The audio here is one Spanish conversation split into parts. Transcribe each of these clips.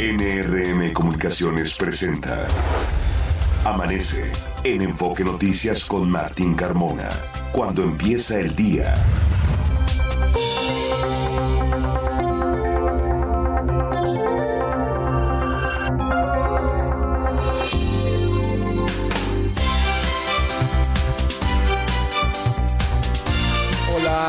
NRM Comunicaciones presenta Amanece en Enfoque Noticias con Martín Carmona. Cuando empieza el día.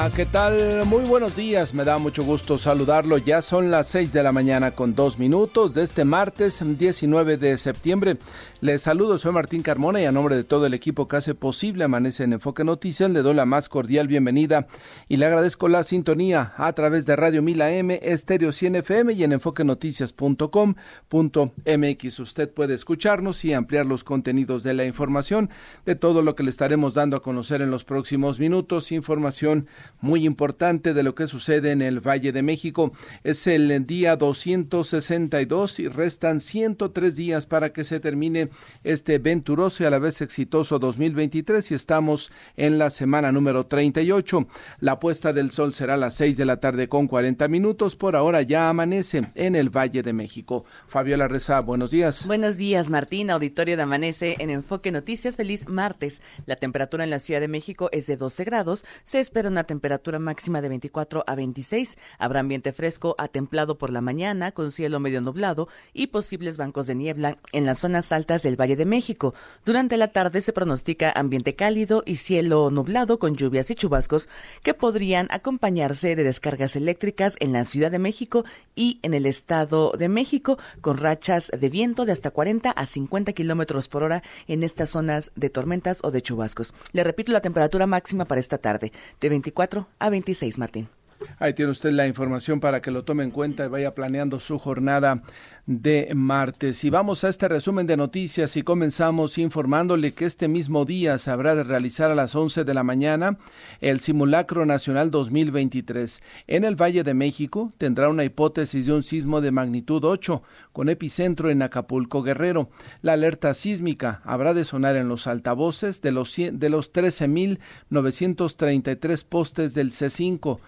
¿Qué tal? Muy buenos días, me da mucho gusto saludarlo. Ya son las 6 de la mañana con dos minutos de este martes 19 de septiembre. Les saludo, soy Martín Carmona y a nombre de todo el equipo que hace posible Amanece en Enfoque Noticias, le doy la más cordial bienvenida y le agradezco la sintonía a través de Radio Mila M, Estéreo 100 FM y en enfoquenoticias.com.mx. Usted puede escucharnos y ampliar los contenidos de la información de todo lo que le estaremos dando a conocer en los próximos minutos. Información muy importante de lo que sucede en el Valle de México. Es el día 262 y restan 103 días para que se termine este venturoso y a la vez exitoso 2023 y estamos en la semana número 38. La puesta del sol será a las 6 de la tarde con 40 minutos. Por ahora ya amanece en el Valle de México. Fabiola Reza, buenos días. Buenos días, Martín. Auditorio de Amanece en Enfoque Noticias. Feliz martes. La temperatura en la Ciudad de México es de 12 grados. Se espera una temperatura temperatura máxima de 24 a 26. Habrá ambiente fresco a templado por la mañana, con cielo medio nublado y posibles bancos de niebla en las zonas altas del Valle de México. Durante la tarde se pronostica ambiente cálido y cielo nublado con lluvias y chubascos que podrían acompañarse de descargas eléctricas en la Ciudad de México y en el Estado de México, con rachas de viento de hasta 40 a 50 kilómetros por hora en estas zonas de tormentas o de chubascos. Le repito la temperatura máxima para esta tarde, de 24 a 26, Martín. Ahí tiene usted la información para que lo tome en cuenta y vaya planeando su jornada de martes. Y vamos a este resumen de noticias y comenzamos informándole que este mismo día se habrá de realizar a las 11 de la mañana el Simulacro Nacional 2023. En el Valle de México tendrá una hipótesis de un sismo de magnitud 8 con epicentro en Acapulco Guerrero. La alerta sísmica habrá de sonar en los altavoces de los, de los 13.933 postes del C5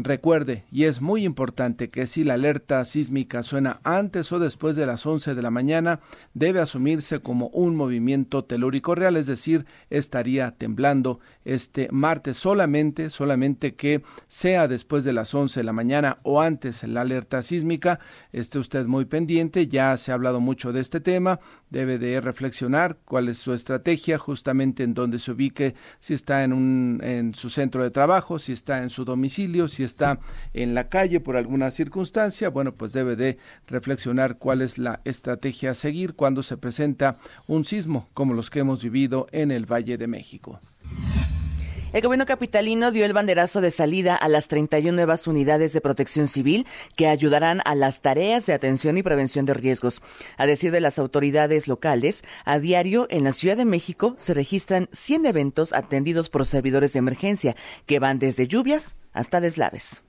Recuerde, y es muy importante, que si la alerta sísmica suena antes o después de las 11 de la mañana, debe asumirse como un movimiento telúrico real, es decir, estaría temblando este martes solamente, solamente que sea después de las 11 de la mañana o antes la alerta sísmica, esté usted muy pendiente, ya se ha hablado mucho de este tema, debe de reflexionar cuál es su estrategia, justamente en donde se ubique, si está en, un, en su centro de trabajo, si está en su domicilio, si está en la calle por alguna circunstancia, bueno, pues debe de reflexionar cuál es la estrategia a seguir cuando se presenta un sismo como los que hemos vivido en el Valle de México. El gobierno capitalino dio el banderazo de salida a las 31 nuevas unidades de protección civil que ayudarán a las tareas de atención y prevención de riesgos. A decir de las autoridades locales, a diario en la Ciudad de México se registran 100 eventos atendidos por servidores de emergencia que van desde lluvias hasta deslaves.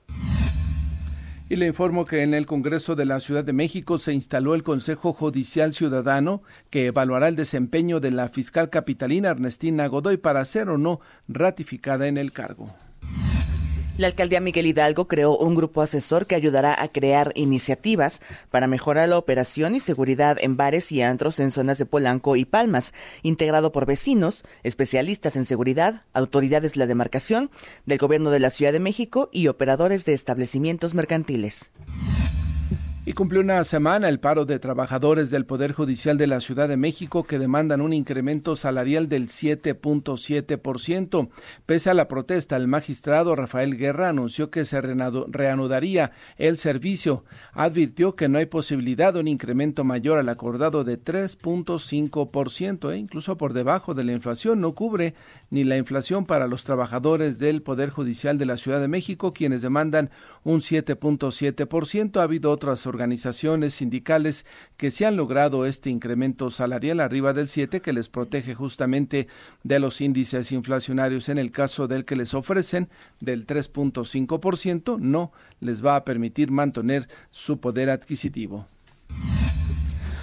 Y le informo que en el Congreso de la Ciudad de México se instaló el Consejo Judicial Ciudadano que evaluará el desempeño de la fiscal capitalina Ernestina Godoy para ser o no ratificada en el cargo. La alcaldía Miguel Hidalgo creó un grupo asesor que ayudará a crear iniciativas para mejorar la operación y seguridad en bares y antros en zonas de Polanco y Palmas, integrado por vecinos, especialistas en seguridad, autoridades de la demarcación, del gobierno de la Ciudad de México y operadores de establecimientos mercantiles. Y cumplió una semana el paro de trabajadores del Poder Judicial de la Ciudad de México que demandan un incremento salarial del 7.7%. Pese a la protesta, el magistrado Rafael Guerra anunció que se reanudaría el servicio. Advirtió que no hay posibilidad de un incremento mayor al acordado de 3.5%, e incluso por debajo de la inflación. No cubre ni la inflación para los trabajadores del Poder Judicial de la Ciudad de México, quienes demandan un 7.7%. Ha habido otras organizaciones sindicales que se han logrado este incremento salarial arriba del 7 que les protege justamente de los índices inflacionarios en el caso del que les ofrecen del 3.5% no les va a permitir mantener su poder adquisitivo.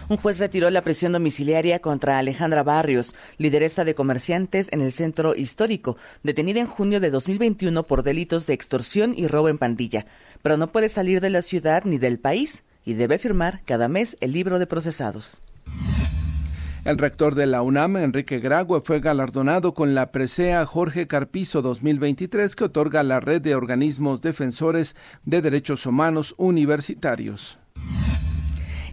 Un juez retiró la prisión domiciliaria contra Alejandra Barrios, lideresa de comerciantes en el centro histórico, detenida en junio de 2021 por delitos de extorsión y robo en pandilla, pero no puede salir de la ciudad ni del país y debe firmar cada mes el libro de procesados. El rector de la UNAM, Enrique Grague, fue galardonado con la presea Jorge Carpizo 2023 que otorga la red de organismos defensores de derechos humanos universitarios.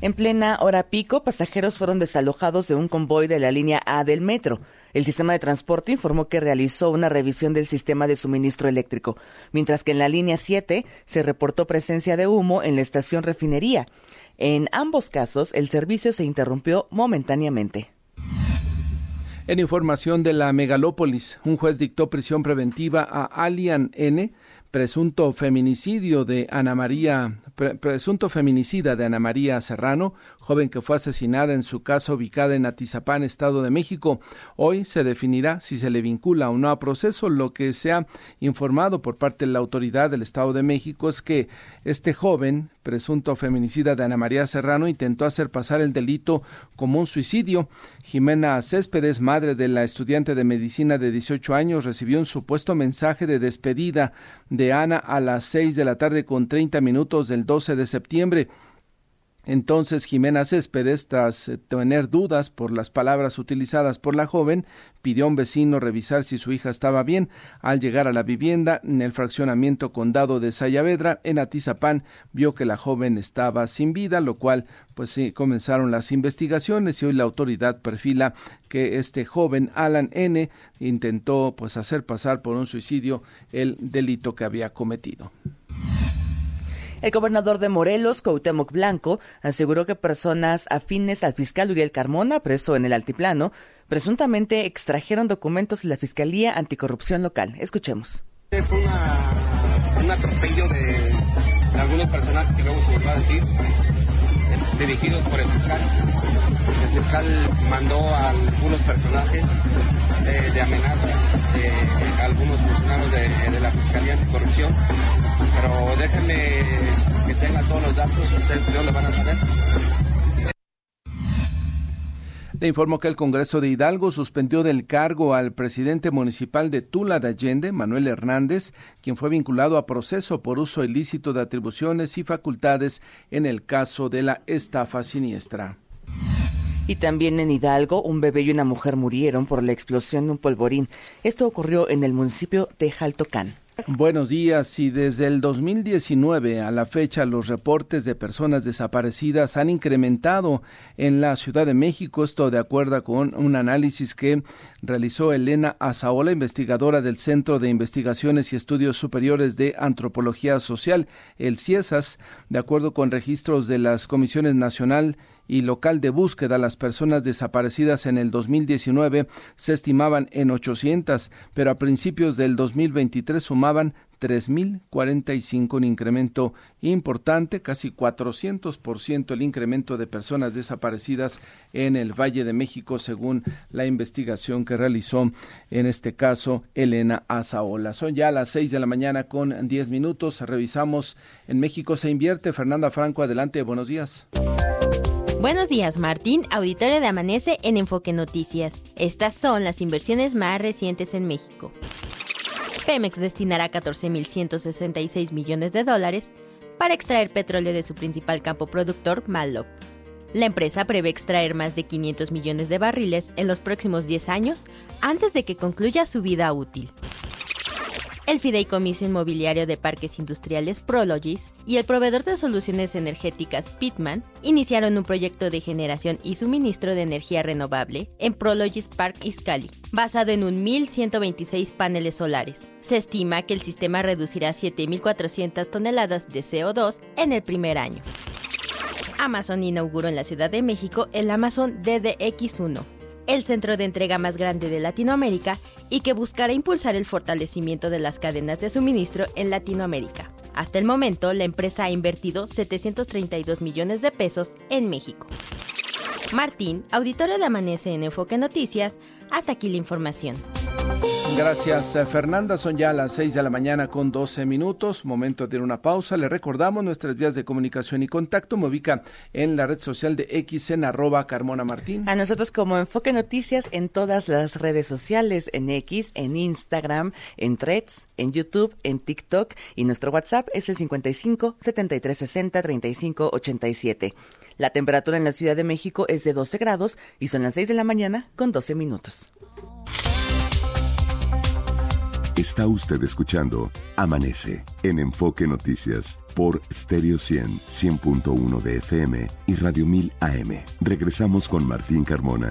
En plena hora pico, pasajeros fueron desalojados de un convoy de la línea A del metro. El sistema de transporte informó que realizó una revisión del sistema de suministro eléctrico, mientras que en la línea 7 se reportó presencia de humo en la estación refinería. En ambos casos, el servicio se interrumpió momentáneamente. En información de la megalópolis, un juez dictó prisión preventiva a Alian N presunto feminicidio de Ana María, presunto feminicida de Ana María Serrano, joven que fue asesinada en su casa ubicada en Atizapán, Estado de México. Hoy se definirá si se le vincula o no a proceso. Lo que se ha informado por parte de la autoridad del Estado de México es que este joven, presunto feminicida de Ana María Serrano, intentó hacer pasar el delito como un suicidio. Jimena Céspedes, madre de la estudiante de medicina de 18 años, recibió un supuesto mensaje de despedida de Ana a las 6 de la tarde con 30 minutos del 12 de septiembre. Entonces Jimena Céspedes, tras eh, tener dudas por las palabras utilizadas por la joven, pidió a un vecino revisar si su hija estaba bien. Al llegar a la vivienda, en el fraccionamiento condado de Sayavedra, en Atizapán, vio que la joven estaba sin vida, lo cual, pues sí, comenzaron las investigaciones y hoy la autoridad perfila que este joven, Alan N., intentó pues hacer pasar por un suicidio el delito que había cometido. El gobernador de Morelos, Cuauhtémoc Blanco, aseguró que personas afines al fiscal Uriel Carmona, preso en el altiplano, presuntamente extrajeron documentos de la Fiscalía Anticorrupción local. Escuchemos. Fue un atropello de, algunos personajes que luego se va a decir, dirigidos por el fiscal. El fiscal mandó a algunos personajes eh, de amenazas, eh, algunos funcionarios de, la Fiscalía Anticorrupción, pero déjenme que tenga todos los datos, ustedes no lo van a saber. Le informó que el Congreso de Hidalgo suspendió del cargo al presidente municipal de Tula de Allende, Manuel Hernández, quien fue vinculado a proceso por uso ilícito de atribuciones y facultades en el caso de la estafa siniestra. Y también en Hidalgo, un bebé y una mujer murieron por la explosión de un polvorín. Esto ocurrió en el municipio de Jaltocán. Buenos días. Y desde el 2019 a la fecha, los reportes de personas desaparecidas han incrementado en la Ciudad de México. Esto de acuerdo con un análisis que realizó Elena Azaola, investigadora del Centro de Investigaciones y Estudios Superiores de Antropología Social, el CIESAS, de acuerdo con registros de las Comisiones Nacional y local de búsqueda, las personas desaparecidas en el 2019 se estimaban en 800, pero a principios del 2023 sumaban 3.045, un incremento importante, casi 400% el incremento de personas desaparecidas en el Valle de México, según la investigación que realizó en este caso Elena Azaola. Son ya las 6 de la mañana con 10 minutos. Revisamos en México se invierte. Fernanda Franco, adelante, buenos días. Buenos días, Martín, auditorio de Amanece en Enfoque Noticias. Estas son las inversiones más recientes en México. Pemex destinará 14.166 millones de dólares para extraer petróleo de su principal campo productor, Malop. La empresa prevé extraer más de 500 millones de barriles en los próximos 10 años antes de que concluya su vida útil el Fideicomiso Inmobiliario de Parques Industriales Prologis y el proveedor de soluciones energéticas Pitman iniciaron un proyecto de generación y suministro de energía renovable en Prologis Park Iscali, basado en un 1.126 paneles solares. Se estima que el sistema reducirá 7.400 toneladas de CO2 en el primer año. Amazon inauguró en la Ciudad de México el Amazon DDX1, el centro de entrega más grande de Latinoamérica y que buscará impulsar el fortalecimiento de las cadenas de suministro en Latinoamérica. Hasta el momento, la empresa ha invertido 732 millones de pesos en México. Martín, auditorio de Amanece en Enfoque Noticias, hasta aquí la información. Gracias, eh, Fernanda. Son ya las 6 de la mañana con 12 minutos. Momento de una pausa. Le recordamos nuestras vías de comunicación y contacto. Me ubica en la red social de X en arroba Carmona Martín. A nosotros como Enfoque Noticias en todas las redes sociales, en X, en Instagram, en Threads, en YouTube, en TikTok y nuestro WhatsApp es el 55 73 60 35 87. La temperatura en la Ciudad de México es de 12 grados y son las 6 de la mañana con 12 minutos. Está usted escuchando Amanece en Enfoque Noticias por Stereo 100, 100.1 de FM y Radio 1000 AM. Regresamos con Martín Carmona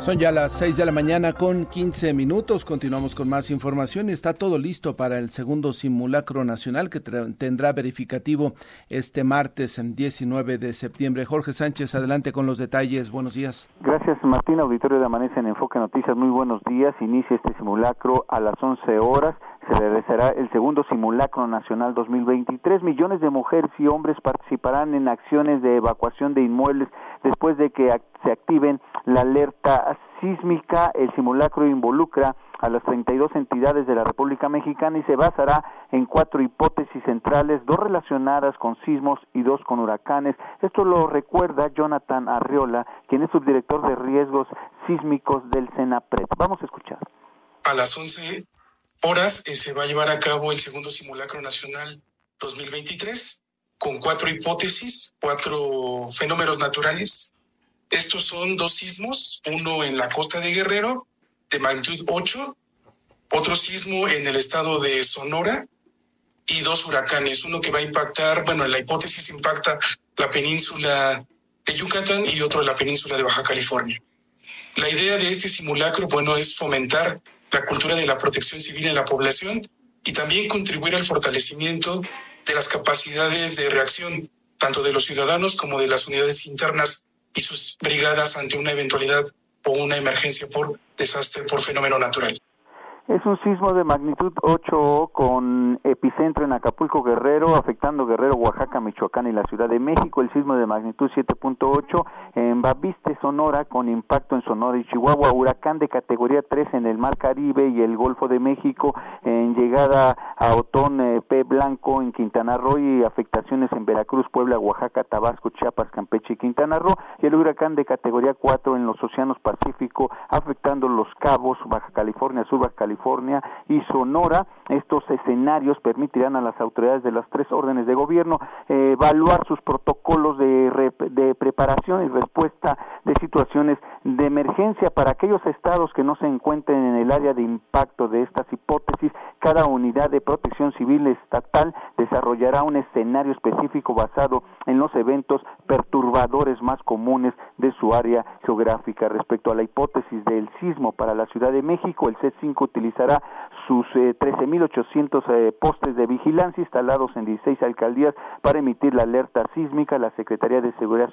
Son ya las 6 de la mañana con 15 minutos. Continuamos con más información. Está todo listo para el segundo simulacro nacional que tendrá verificativo este martes, 19 de septiembre. Jorge Sánchez, adelante con los detalles. Buenos días. Gracias, Martín. Auditorio de Amanece en Enfoque Noticias. Muy buenos días. Inicia este simulacro a las 11 horas se realizará el segundo simulacro nacional 2023. Millones de mujeres y hombres participarán en acciones de evacuación de inmuebles después de que se activen la alerta sísmica. El simulacro involucra a las 32 entidades de la República Mexicana y se basará en cuatro hipótesis centrales, dos relacionadas con sismos y dos con huracanes. Esto lo recuerda Jonathan Arriola, quien es subdirector de riesgos sísmicos del CENAPRED. Vamos a escuchar. A las 11 horas eh, se va a llevar a cabo el segundo simulacro nacional 2023 con cuatro hipótesis, cuatro fenómenos naturales. Estos son dos sismos, uno en la costa de Guerrero de magnitud 8, otro sismo en el estado de Sonora y dos huracanes, uno que va a impactar, bueno, la hipótesis impacta la península de Yucatán y otro la península de Baja California. La idea de este simulacro, bueno, es fomentar la cultura de la protección civil en la población y también contribuir al fortalecimiento de las capacidades de reacción tanto de los ciudadanos como de las unidades internas y sus brigadas ante una eventualidad o una emergencia por desastre por fenómeno natural. Es un sismo de magnitud 8 con epicentro en Acapulco Guerrero, afectando Guerrero, Oaxaca, Michoacán y la Ciudad de México. El sismo de magnitud 7.8 en Baviste, Sonora, con impacto en Sonora y Chihuahua. Huracán de categoría 3 en el Mar Caribe y el Golfo de México, en llegada a Otón eh, P. Blanco en Quintana Roo y afectaciones en Veracruz, Puebla, Oaxaca, Tabasco, Chiapas, Campeche y Quintana Roo. Y el huracán de categoría 4 en los Océanos Pacífico, afectando Los Cabos, Baja California Sur, Baja California California y Sonora. Estos escenarios permitirán a las autoridades de las tres órdenes de gobierno eh, evaluar sus protocolos de, de preparación y respuesta de situaciones de emergencia para aquellos estados que no se encuentren en el área de impacto de estas hipótesis. Cada unidad de protección civil estatal desarrollará un escenario específico basado en los eventos perturbadores más comunes de su área geográfica. Respecto a la hipótesis del sismo para la Ciudad de México, el C5 utilizará sus 13.800 eh, eh, postes de vigilancia instalados en 16 alcaldías para emitir la alerta sísmica. La Secretaría de Seguridad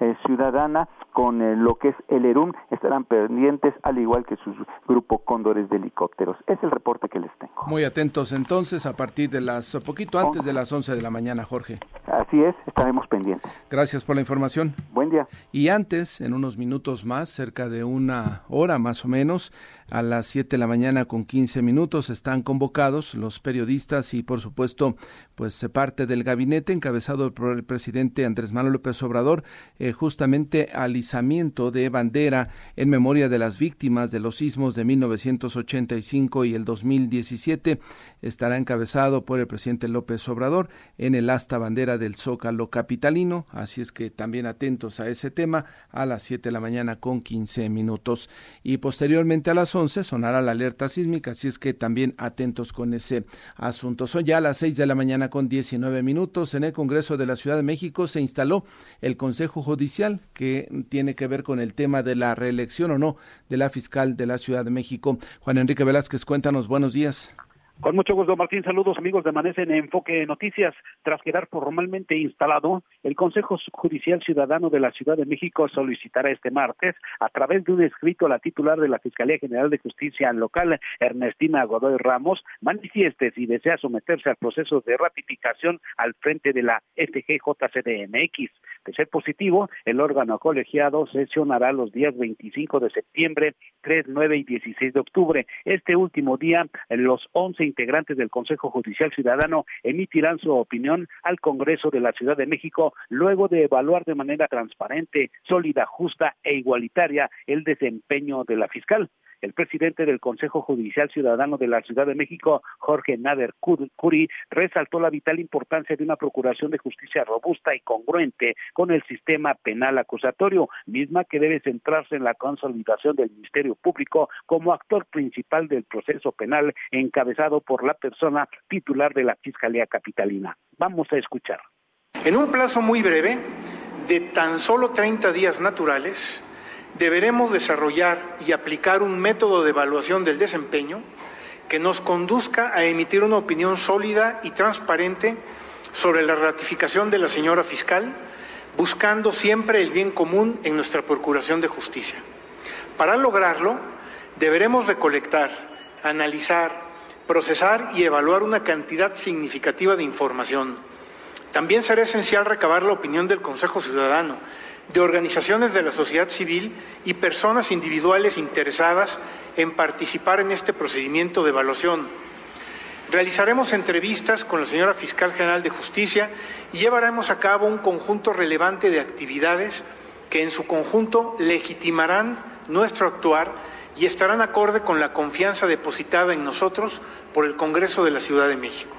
eh, Ciudadana con lo que es el Estarán pendientes al igual que su grupo Cóndores de helicópteros. Es el reporte que les tengo. Muy atentos entonces a partir de las poquito antes de las 11 de la mañana, Jorge. Así es, estaremos pendientes. Gracias por la información. Buen día. Y antes, en unos minutos más, cerca de una hora más o menos, a las 7 de la mañana con 15 minutos están convocados los periodistas y por supuesto pues se parte del gabinete encabezado por el presidente Andrés Manuel López Obrador eh, justamente alisamiento de en memoria de las víctimas de los sismos de 1985 y el 2017 estará encabezado por el presidente López Obrador en el asta bandera del Zócalo capitalino así es que también atentos a ese tema a las 7 de la mañana con 15 minutos y posteriormente a las sonará la alerta sísmica, así es que también atentos con ese asunto. Son ya las 6 de la mañana con 19 minutos. En el Congreso de la Ciudad de México se instaló el Consejo Judicial que tiene que ver con el tema de la reelección o no de la fiscal de la Ciudad de México. Juan Enrique Velázquez, cuéntanos, buenos días. Con mucho gusto, Martín. Saludos, amigos de Amanece en Enfoque Noticias. Tras quedar formalmente instalado, el Consejo Judicial Ciudadano de la Ciudad de México solicitará este martes, a través de un escrito a la titular de la Fiscalía General de Justicia local, Ernestina Godoy Ramos, manifieste si desea someterse al proceso de ratificación al frente de la FGJCDMX. De ser positivo, el órgano colegiado sesionará los días 25 de septiembre, 3, 9 y 16 de octubre. Este último día, los 11 integrantes del Consejo Judicial Ciudadano emitirán su opinión al Congreso de la Ciudad de México luego de evaluar de manera transparente, sólida, justa e igualitaria el desempeño de la fiscal. El presidente del Consejo Judicial Ciudadano de la Ciudad de México, Jorge Nader Curi, resaltó la vital importancia de una procuración de justicia robusta y congruente con el sistema penal acusatorio, misma que debe centrarse en la consolidación del Ministerio Público como actor principal del proceso penal encabezado por la persona titular de la Fiscalía Capitalina. Vamos a escuchar. En un plazo muy breve, de tan solo 30 días naturales, deberemos desarrollar y aplicar un método de evaluación del desempeño que nos conduzca a emitir una opinión sólida y transparente sobre la ratificación de la señora fiscal, buscando siempre el bien común en nuestra Procuración de Justicia. Para lograrlo, deberemos recolectar, analizar, procesar y evaluar una cantidad significativa de información. También será esencial recabar la opinión del Consejo Ciudadano, de organizaciones de la sociedad civil y personas individuales interesadas en participar en este procedimiento de evaluación. Realizaremos entrevistas con la señora Fiscal General de Justicia y llevaremos a cabo un conjunto relevante de actividades que en su conjunto legitimarán nuestro actuar y estarán acorde con la confianza depositada en nosotros por el Congreso de la Ciudad de México.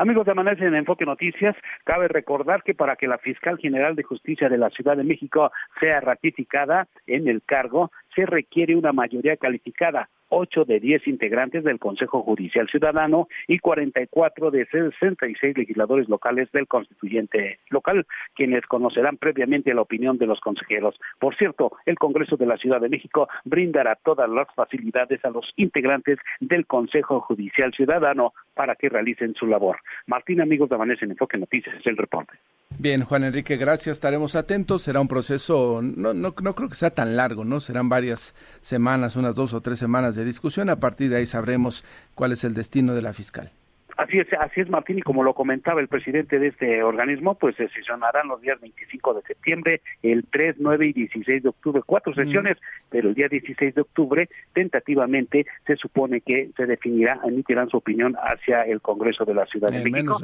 Amigos de Amanece en Enfoque Noticias, cabe recordar que para que la fiscal general de justicia de la Ciudad de México sea ratificada en el cargo, se requiere una mayoría calificada, ocho de diez integrantes del Consejo Judicial Ciudadano y 44 de 66 legisladores locales del constituyente local, quienes conocerán previamente la opinión de los consejeros. Por cierto, el Congreso de la Ciudad de México brindará todas las facilidades a los integrantes del Consejo Judicial Ciudadano para que realicen su labor. Martín, amigos de Amanece en Enfoque Noticias, es el reporte. Bien, Juan Enrique, gracias. Estaremos atentos. Será un proceso, no, no, no creo que sea tan largo, ¿no? Serán varias semanas, unas dos o tres semanas de discusión. A partir de ahí sabremos cuál es el destino de la fiscal. Así es, así es Martín, y como lo comentaba el presidente de este organismo, pues se sesionarán los días 25 de septiembre, el 3, 9 y 16 de octubre, cuatro sesiones, pero el día 16 de octubre, tentativamente, se supone que se definirá, emitirán su opinión hacia el Congreso de la Ciudad de México.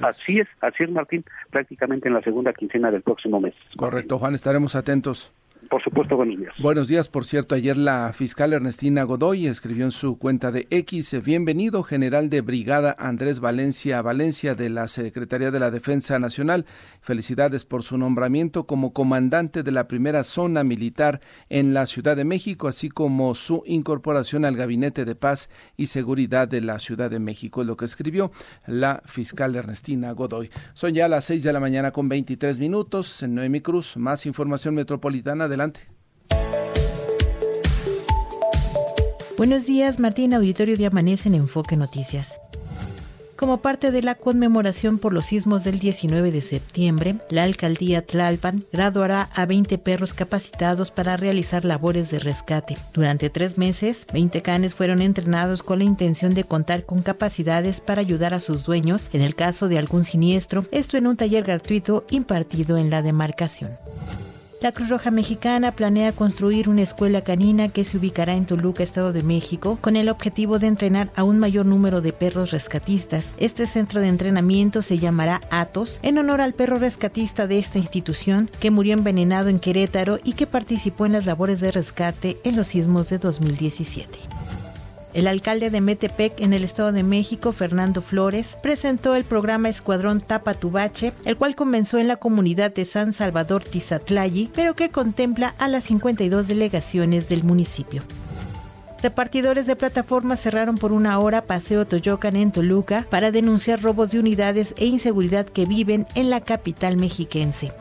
así es, así es Martín, prácticamente en la segunda quincena del próximo mes. Correcto, Juan, estaremos atentos. Por supuesto, buenos días. Buenos días, por cierto, ayer la fiscal Ernestina Godoy escribió en su cuenta de X, bienvenido general de brigada Andrés Valencia Valencia de la Secretaría de la Defensa Nacional. Felicidades por su nombramiento como comandante de la primera zona militar en la Ciudad de México, así como su incorporación al Gabinete de Paz y Seguridad de la Ciudad de México, es lo que escribió la fiscal Ernestina Godoy. Son ya las 6 de la mañana con 23 minutos en Noemi Cruz. Más información metropolitana de Buenos días, Martín, auditorio de Amanece en Enfoque Noticias. Como parte de la conmemoración por los sismos del 19 de septiembre, la alcaldía Tlalpan graduará a 20 perros capacitados para realizar labores de rescate. Durante tres meses, 20 canes fueron entrenados con la intención de contar con capacidades para ayudar a sus dueños en el caso de algún siniestro, esto en un taller gratuito impartido en la demarcación. La Cruz Roja Mexicana planea construir una escuela canina que se ubicará en Toluca, Estado de México, con el objetivo de entrenar a un mayor número de perros rescatistas. Este centro de entrenamiento se llamará Atos, en honor al perro rescatista de esta institución que murió envenenado en Querétaro y que participó en las labores de rescate en los sismos de 2017. El alcalde de Metepec en el Estado de México, Fernando Flores, presentó el programa Escuadrón Tapa Tubache, el cual comenzó en la comunidad de San Salvador Tizatlayi, pero que contempla a las 52 delegaciones del municipio. Repartidores de plataformas cerraron por una hora Paseo Toyocan en Toluca para denunciar robos de unidades e inseguridad que viven en la capital mexiquense.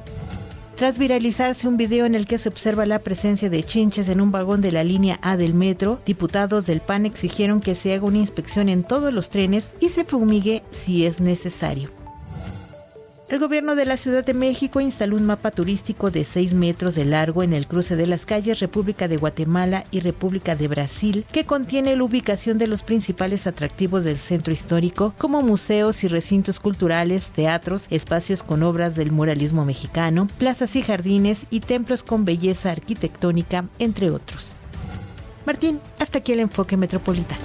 Tras viralizarse un video en el que se observa la presencia de chinches en un vagón de la línea A del metro, diputados del PAN exigieron que se haga una inspección en todos los trenes y se fumigue si es necesario. El gobierno de la Ciudad de México instaló un mapa turístico de 6 metros de largo en el cruce de las calles República de Guatemala y República de Brasil, que contiene la ubicación de los principales atractivos del centro histórico, como museos y recintos culturales, teatros, espacios con obras del muralismo mexicano, plazas y jardines y templos con belleza arquitectónica, entre otros. Martín, hasta aquí el enfoque metropolitano.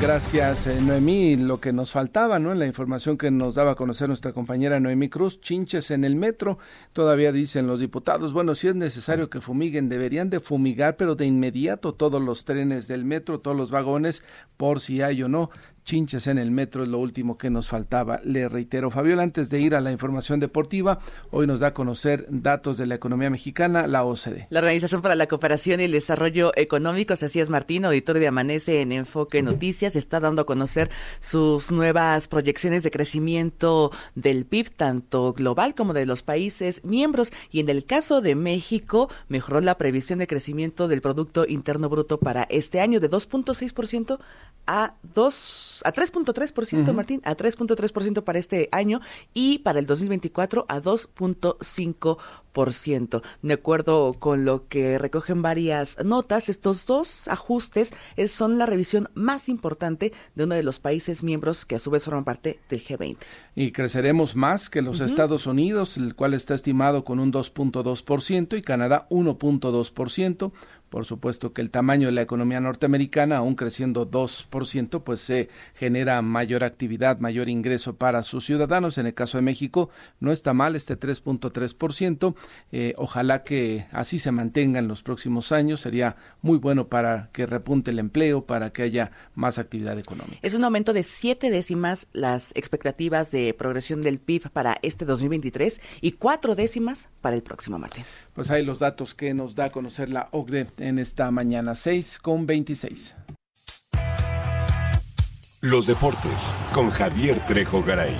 Gracias, eh, Noemí. Lo que nos faltaba, ¿no? En la información que nos daba a conocer nuestra compañera Noemí Cruz, chinches en el metro. Todavía dicen los diputados, bueno, si es necesario que fumiguen, deberían de fumigar, pero de inmediato todos los trenes del metro, todos los vagones, por si hay o no chinches en el metro es lo último que nos faltaba. Le reitero, Fabiola, antes de ir a la información deportiva, hoy nos da a conocer datos de la economía mexicana, la OCDE. La Organización para la Cooperación y el Desarrollo Económico, así es Martín, auditor de Amanece en Enfoque Noticias, está dando a conocer sus nuevas proyecciones de crecimiento del PIB, tanto global como de los países miembros. Y en el caso de México, mejoró la previsión de crecimiento del Producto Interno Bruto para este año de 2.6% a 2 a 3.3%, Martín, a 3.3% para este año y para el 2024 a 2.5%. De acuerdo con lo que recogen varias notas, estos dos ajustes son la revisión más importante de uno de los países miembros que a su vez forman parte del G20. Y creceremos más que los Estados Unidos, el cual está estimado con un 2.2% y Canadá 1.2%. Por supuesto que el tamaño de la economía norteamericana, aún creciendo 2%, pues se genera mayor actividad, mayor ingreso para sus ciudadanos. En el caso de México no está mal este 3.3%. Eh, ojalá que así se mantenga en los próximos años. Sería muy bueno para que repunte el empleo, para que haya más actividad económica. Es un aumento de siete décimas las expectativas de progresión del PIB para este 2023 y cuatro décimas para el próximo, Martín. Pues hay los datos que nos da a conocer la OCDE en esta mañana 6 con 26. Los deportes con Javier Trejo Garay.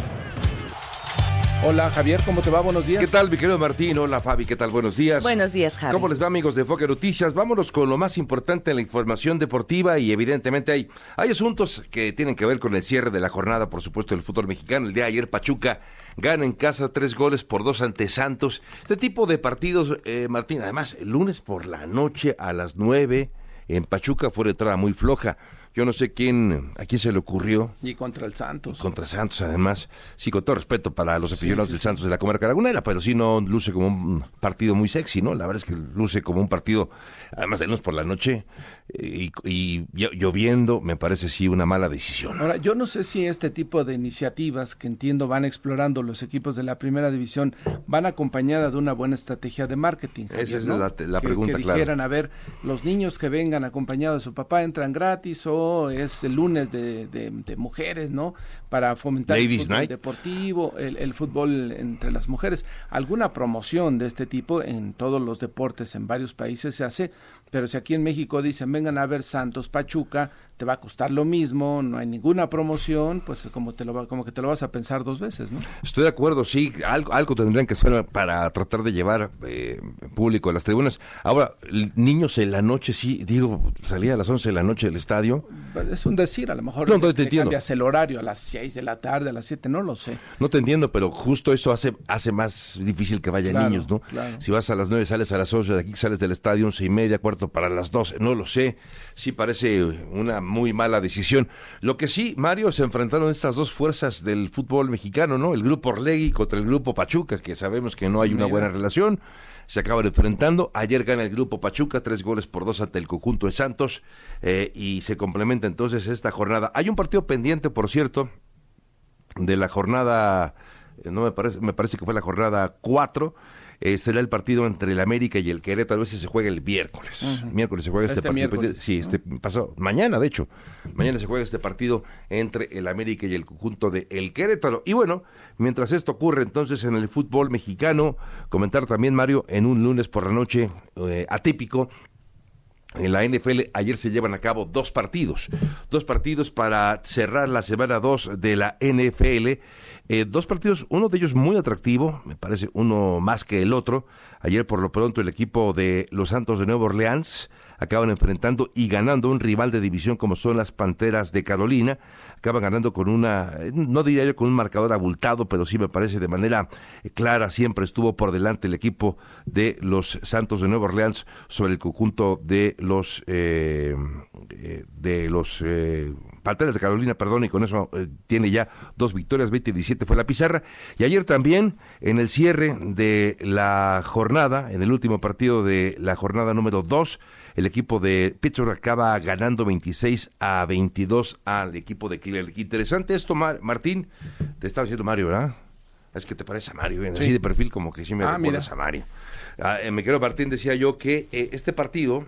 Hola Javier, ¿cómo te va? Buenos días. ¿Qué tal, mi querido Martín? Hola Fabi, ¿qué tal? Buenos días. Buenos días, Javier. ¿Cómo les va, amigos de Foque Noticias? Vámonos con lo más importante en la información deportiva y evidentemente hay, hay asuntos que tienen que ver con el cierre de la jornada, por supuesto, del fútbol mexicano. El día de ayer Pachuca gana en casa tres goles por dos ante Santos. Este tipo de partidos, eh, Martín, además, el lunes por la noche a las nueve en Pachuca fue entrada muy floja. Yo no sé quién, a quién se le ocurrió. Y contra el Santos. Contra Santos, además. Sí, con todo respeto para los aficionados del Santos de la Comarca Lagunera, pero sí no luce como un partido muy sexy, ¿no? La verdad es que luce como un partido, además de luz por la noche, y, y, lloviendo, me parece sí una mala decisión. Ahora, yo no sé si este tipo de iniciativas que entiendo van explorando los equipos de la primera división van acompañada de una buena estrategia de marketing. Esa es la, la que, pregunta, que claro. dijeran, a ver, los niños que vengan acompañados de su papá entran gratis o es el lunes de, de, de mujeres, ¿no? Para fomentar Ladies el fútbol Night. deportivo, el, el, fútbol entre las mujeres. Alguna promoción de este tipo en todos los deportes en varios países se hace, pero si aquí en México dicen vengan a ver Santos Pachuca, te va a costar lo mismo, no hay ninguna promoción, pues como te lo va, como que te lo vas a pensar dos veces, ¿no? Estoy de acuerdo, sí, algo, algo tendrían que hacer para tratar de llevar eh, público a las tribunas. Ahora, niños en la noche, sí, digo, salía a las 11 de la noche del estadio. Es un decir, a lo mejor no, no te entiendo. cambias el horario a las 6 de la tarde, a las 7, no lo sé. No te entiendo, pero justo eso hace hace más difícil que vayan Claro, niños, ¿no? claro. Si vas a las 9, sales a las 11, de aquí sales del estadio 11 y media, cuarto para las 12, no lo sé. Sí parece una muy mala decisión. Lo que sí, Mario, se enfrentaron estas dos fuerzas del fútbol mexicano, ¿no? El grupo Orlegui contra el grupo Pachuca, que sabemos que no hay una buena relación. Se acaban enfrentando. Ayer gana el grupo Pachuca, tres goles por dos ante el conjunto de Santos. eh, y se complementa entonces esta jornada. Hay un partido pendiente, por cierto, de la jornada, eh, no me parece, me parece que fue la jornada 4, eh, será el partido entre el América y el Querétaro, a veces se juega el miércoles. Miércoles se juega este, Este partido. miércoles. Sí, este pasó, mañana de hecho. Mañana se juega este partido entre el América y el conjunto de el Querétaro. Y bueno, mientras esto ocurre entonces en el fútbol mexicano, comentar también Mario, en un lunes por la noche eh, atípico, en la NFL ayer se llevan a cabo dos partidos, dos partidos para cerrar la semana 2 de la NFL, eh, dos partidos, uno de ellos muy atractivo, me parece uno más que el otro, ayer por lo pronto el equipo de los Santos de Nueva Orleans acaban enfrentando y ganando un rival de división como son las Panteras de Carolina. Acaban ganando con una, no diría yo con un marcador abultado, pero sí me parece de manera clara, siempre estuvo por delante el equipo de los Santos de Nueva Orleans sobre el conjunto de los eh, eh, de los eh, Panteras de Carolina, perdón, y con eso tiene ya dos victorias, 20 y 17 fue la pizarra. Y ayer también, en el cierre de la jornada, en el último partido de la jornada número 2, el equipo de Pittsburgh acaba ganando 26 a 22 al equipo de Cleveland. Interesante esto, Martín. Te estaba diciendo Mario, ¿verdad? Es que te parece a Mario, ¿eh? así de perfil como que sí me ah, recuerdas a Mario. Ah, eh, me quiero Martín decía yo que eh, este partido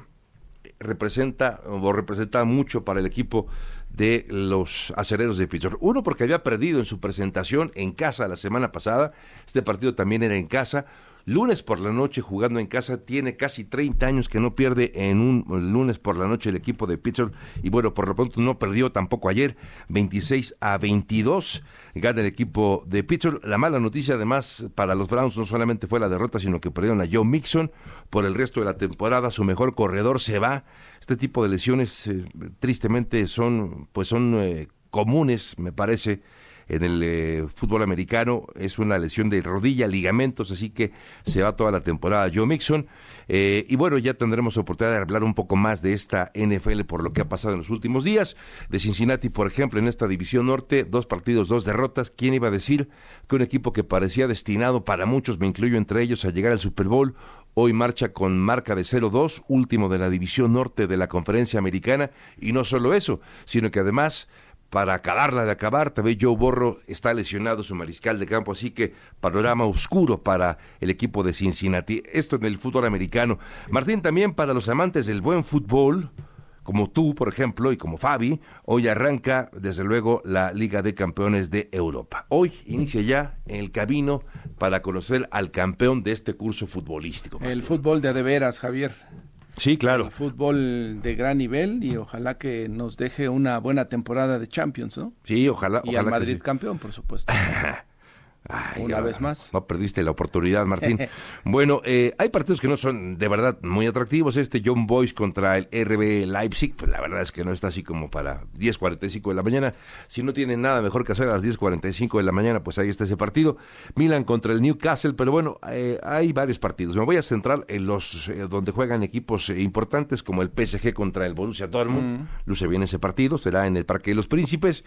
representa o representa mucho para el equipo de los acereros de Pittsburgh. Uno porque había perdido en su presentación en casa la semana pasada. Este partido también era en casa lunes por la noche jugando en casa. Tiene casi 30 años que no pierde en un lunes por la noche el equipo de Pittsburgh. Y bueno, por lo pronto no perdió tampoco ayer. 26 a 22 gana el equipo de Pittsburgh. La mala noticia además para los Browns no solamente fue la derrota, sino que perdieron a Joe Mixon por el resto de la temporada. Su mejor corredor se va. Este tipo de lesiones eh, tristemente son, pues son eh, comunes, me parece en el eh, fútbol americano. Es una lesión de rodilla, ligamentos, así que se va toda la temporada Joe Mixon. Eh, y bueno, ya tendremos oportunidad de hablar un poco más de esta NFL por lo que ha pasado en los últimos días. De Cincinnati, por ejemplo, en esta división norte, dos partidos, dos derrotas. ¿Quién iba a decir que un equipo que parecía destinado para muchos, me incluyo entre ellos, a llegar al Super Bowl, hoy marcha con marca de 0-2, último de la división norte de la conferencia americana? Y no solo eso, sino que además para acabarla de acabar. También Joe Borro está lesionado, su mariscal de campo, así que panorama oscuro para el equipo de Cincinnati. Esto en el fútbol americano. Martín, también para los amantes del buen fútbol, como tú, por ejemplo, y como Fabi, hoy arranca, desde luego, la Liga de Campeones de Europa. Hoy inicia ya el camino para conocer al campeón de este curso futbolístico. El fútbol de adeveras, Javier. Sí, claro. El fútbol de gran nivel y ojalá que nos deje una buena temporada de Champions, ¿no? Sí, ojalá. Y al Madrid campeón, por supuesto. Una vez más. No perdiste la oportunidad, Martín. bueno, eh, hay partidos que no son de verdad muy atractivos. Este John Boyce contra el RB Leipzig, pues la verdad es que no está así como para 10.45 de la mañana. Si no tienen nada mejor que hacer a las 10.45 de la mañana, pues ahí está ese partido. Milan contra el Newcastle, pero bueno, eh, hay varios partidos. Me voy a centrar en los eh, donde juegan equipos importantes como el PSG contra el Borussia Dortmund. Mm. Luce bien ese partido, será en el Parque de los Príncipes.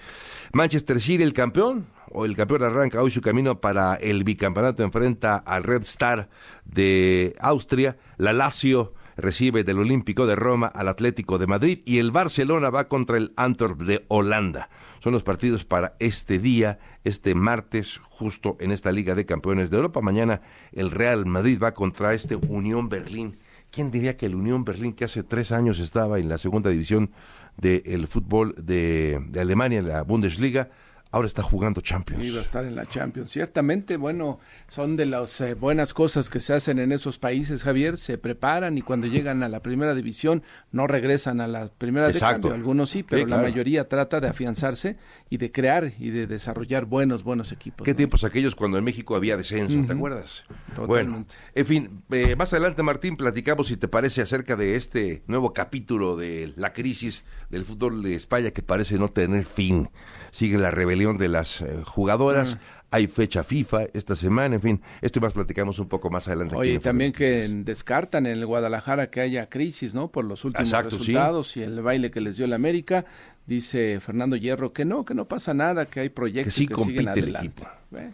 Manchester City, el campeón, o el campeón arranca hoy su camino para el bicampeonato, enfrenta al Red Star de Austria, la Lazio recibe del Olímpico de Roma al Atlético de Madrid y el Barcelona va contra el Antwerp de Holanda. Son los partidos para este día, este martes, justo en esta Liga de Campeones de Europa. Mañana el Real Madrid va contra este Unión Berlín. ¿Quién diría que el Unión Berlín, que hace tres años estaba en la segunda división del fútbol de, de Alemania, en la Bundesliga, ahora está jugando Champions. Iba a estar en la Champions. Ciertamente, bueno, son de las eh, buenas cosas que se hacen en esos países, Javier. Se preparan y cuando llegan a la primera división no regresan a la primera cambio. Algunos sí, pero la mayoría trata de afianzarse y de crear y de desarrollar buenos, buenos equipos. ¿Qué tiempos aquellos cuando en México había descenso? ¿Te acuerdas? Totalmente. Bueno, en fin, eh, más adelante, Martín, platicamos si te parece acerca de este nuevo capítulo de la crisis del fútbol de España que parece no tener fin sigue la rebelión de las eh, jugadoras. Hay fecha FIFA esta semana, en fin, esto y más platicamos un poco más adelante. Oye, también que descartan en el Guadalajara que haya crisis, ¿no? Por los últimos resultados y el baile que les dio el América. Dice Fernando Hierro que no, que no pasa nada, que hay proyectos que, sí compite el equipo.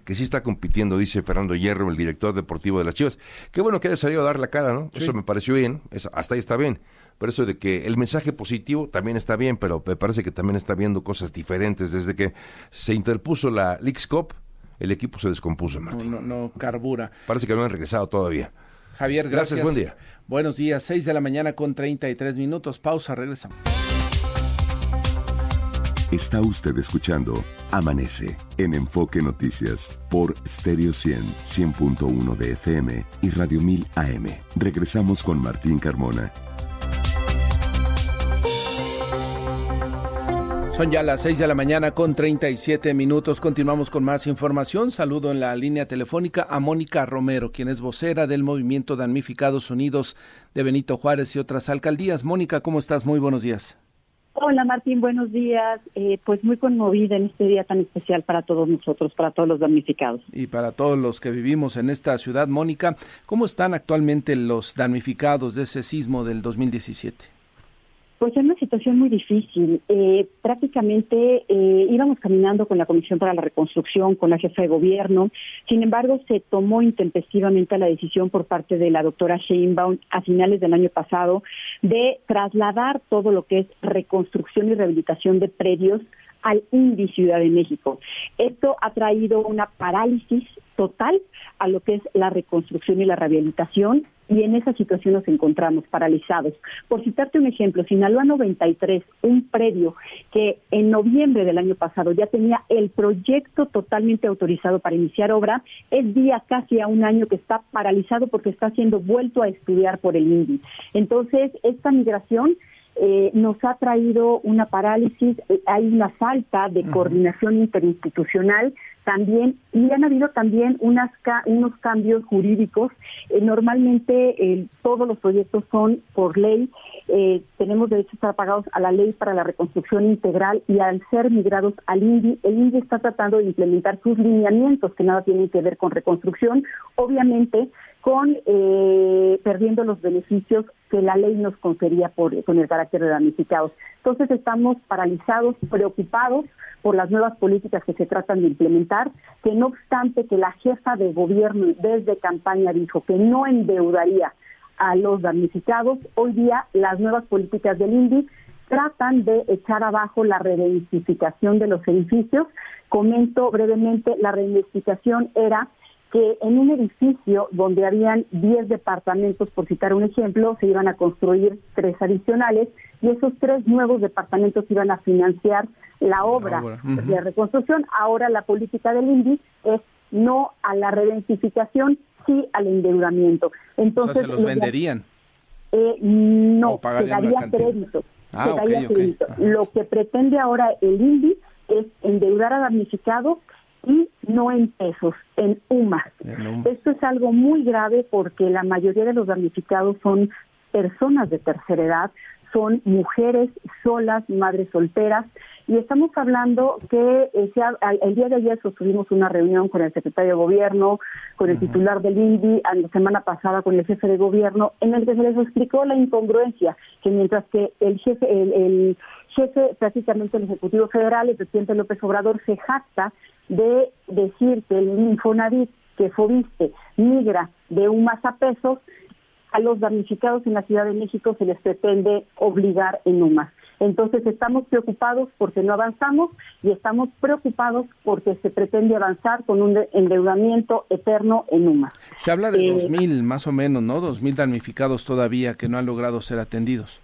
Que sí está compitiendo, dice Fernando Hierro, el director deportivo de las Chivas. Qué bueno que haya salido a dar la cara, ¿no? Eso me pareció bien, hasta ahí está bien. Por eso de que el mensaje positivo también está bien, pero me parece que también está viendo cosas diferentes. Desde que se interpuso la Leagues Cup, el equipo se descompuso, Martín. No, no, carbura. Parece que no han regresado todavía. Javier, gracias. Buen día. Buenos días, 6 de la mañana con 33 minutos. Pausa, regresamos. Está usted escuchando Amanece en Enfoque Noticias por Stereo 100, 100.1 de FM y Radio 1000 AM. Regresamos con Martín Carmona Son ya las 6 de la mañana con 37 minutos. Continuamos con más información. Saludo en la línea telefónica a Mónica Romero, quien es vocera del Movimiento Damnificados Unidos de Benito Juárez y otras alcaldías. Mónica, ¿cómo estás? Muy buenos días. Hola Martín, buenos días. Eh, pues muy conmovida en este día tan especial para todos nosotros, para todos los damnificados. Y para todos los que vivimos en esta ciudad, Mónica, ¿cómo están actualmente los damnificados de ese sismo del 2017? Pues es una situación muy difícil. Eh, prácticamente eh, íbamos caminando con la Comisión para la Reconstrucción, con la jefa de gobierno. Sin embargo, se tomó intempestivamente la decisión por parte de la doctora Sheinbaum a finales del año pasado de trasladar todo lo que es reconstrucción y rehabilitación de predios al INDI Ciudad de México. Esto ha traído una parálisis total a lo que es la reconstrucción y la rehabilitación y en esa situación nos encontramos paralizados. Por citarte un ejemplo, Sinaloa 93, un predio que en noviembre del año pasado ya tenía el proyecto totalmente autorizado para iniciar obra, es día casi a un año que está paralizado porque está siendo vuelto a estudiar por el INDI. Entonces, esta migración eh, nos ha traído una parálisis, eh, hay una falta de coordinación interinstitucional también y han habido también unas unos cambios jurídicos. Eh, normalmente todos los proyectos son por ley, tenemos derecho a estar pagados a la ley para la reconstrucción integral y al ser migrados al INDI, el INDI está tratando de implementar sus lineamientos que nada tienen que ver con reconstrucción. Obviamente, eh, perdiendo los beneficios que la ley nos confería por, con el carácter de damnificados. Entonces estamos paralizados, preocupados por las nuevas políticas que se tratan de implementar, que no obstante que la jefa de gobierno desde campaña dijo que no endeudaría a los damnificados, hoy día las nuevas políticas del INDI tratan de echar abajo la reidentificación de los edificios. Comento brevemente, la reidentificación era que en un edificio donde habían 10 departamentos, por citar un ejemplo, se iban a construir tres adicionales y esos tres nuevos departamentos iban a financiar la obra, de reconstrucción. Ahora la política del INDI es no a la redensificación, sí al endeudamiento. Entonces, se los venderían. Eh, no, se daría crédito. Ah, crédito. Lo que pretende ahora el INDI es endeudar a damnificados y no en pesos, en UMAS. Esto es algo muy grave porque la mayoría de los damnificados son personas de tercera edad, son mujeres solas, madres solteras, y estamos hablando que eh, el día de ayer sostuvimos una reunión con el secretario de gobierno, con el titular del INDI, la semana pasada con el jefe de gobierno, en el que se les explicó la incongruencia, que mientras que el jefe, el jefe prácticamente el Ejecutivo Federal, el presidente López Obrador, se jacta de decir que el Infonavit que Fobiste migra de UMAS a pesos, a los damnificados en la Ciudad de México se les pretende obligar en UMAS. Entonces estamos preocupados porque no avanzamos y estamos preocupados porque se pretende avanzar con un endeudamiento eterno en UMAS. Se habla de dos eh, mil más o menos, ¿no? Dos mil damnificados todavía que no han logrado ser atendidos.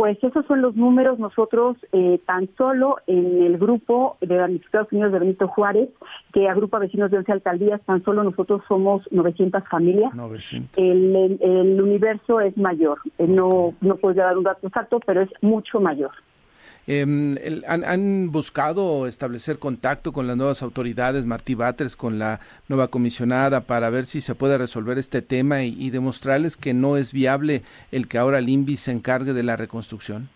Pues esos son los números. Nosotros eh, tan solo en el grupo de damnificados unidos de Benito Juárez, que agrupa vecinos de 11 alcaldías, tan solo nosotros somos 900 familias. 900. El, el, universo es mayor. Eh, no, no puedo dar un dato exacto, pero es mucho mayor. Em, han, buscado establecer contacto con las nuevas autoridades, Martí Batres, con la nueva comisionada, para ver si se puede resolver este tema y, demostrarles que no es viable el que ahora el INVI se encargue de la reconstrucción?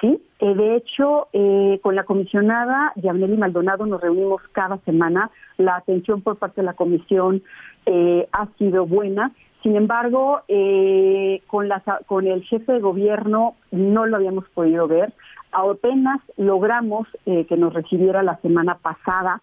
Sí, eh, de hecho, eh, con la comisionada Yamneli Maldonado nos reunimos cada semana. La atención por parte de la comisión eh, ha sido buena. Sin embargo, con, la, con el jefe de gobierno no lo habíamos podido ver. Apenas logramos eh, que nos recibiera la semana pasada.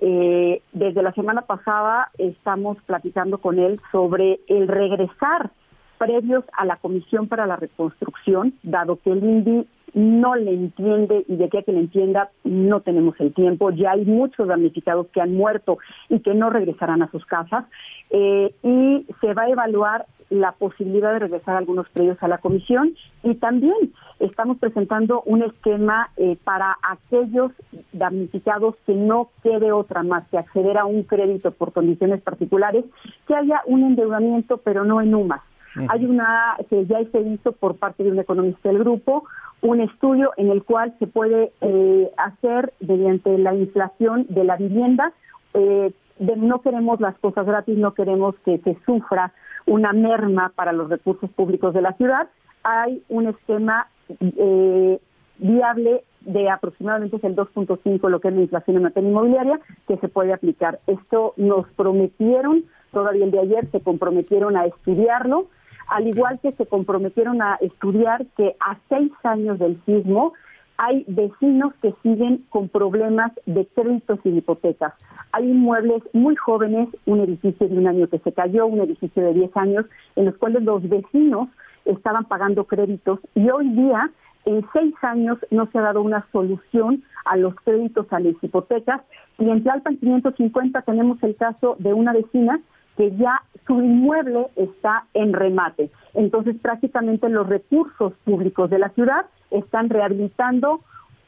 Eh, desde la semana pasada estamos platicando con él sobre el regresar previos a la Comisión para la Reconstrucción, dado que el INDI no le entiende y de que que le entienda no tenemos el tiempo. Ya hay muchos damnificados que han muerto y que no regresarán a sus casas eh, y se va a evaluar la posibilidad de regresar algunos predios a la comisión y también estamos presentando un esquema eh, para aquellos damnificados que no quede otra más que acceder a un crédito por condiciones particulares, que haya un endeudamiento pero no en UMAS. Hay una que ya se hizo por parte de un economista del grupo, un estudio en el cual se puede eh, hacer mediante la inflación de la vivienda. Eh, no queremos las cosas gratis, no queremos que se sufra una merma para los recursos públicos de la ciudad. Hay un esquema eh, viable de aproximadamente el 2.5 lo que es la inflación en materia inmobiliaria que se puede aplicar. Esto nos prometieron, todavía el de ayer se comprometieron a estudiarlo, al igual que se comprometieron a estudiar que a seis años del sismo hay vecinos que siguen con problemas de créditos y hipotecas. Hay inmuebles muy jóvenes, un edificio de un año que se cayó, un edificio de 10 años, en los cuales los vecinos estaban pagando créditos y hoy día en seis años no se ha dado una solución a los créditos a las hipotecas y en Tlalpan 550 tenemos el caso de una vecina que ya su inmueble está en remate. Entonces prácticamente los recursos públicos de la ciudad están rehabilitando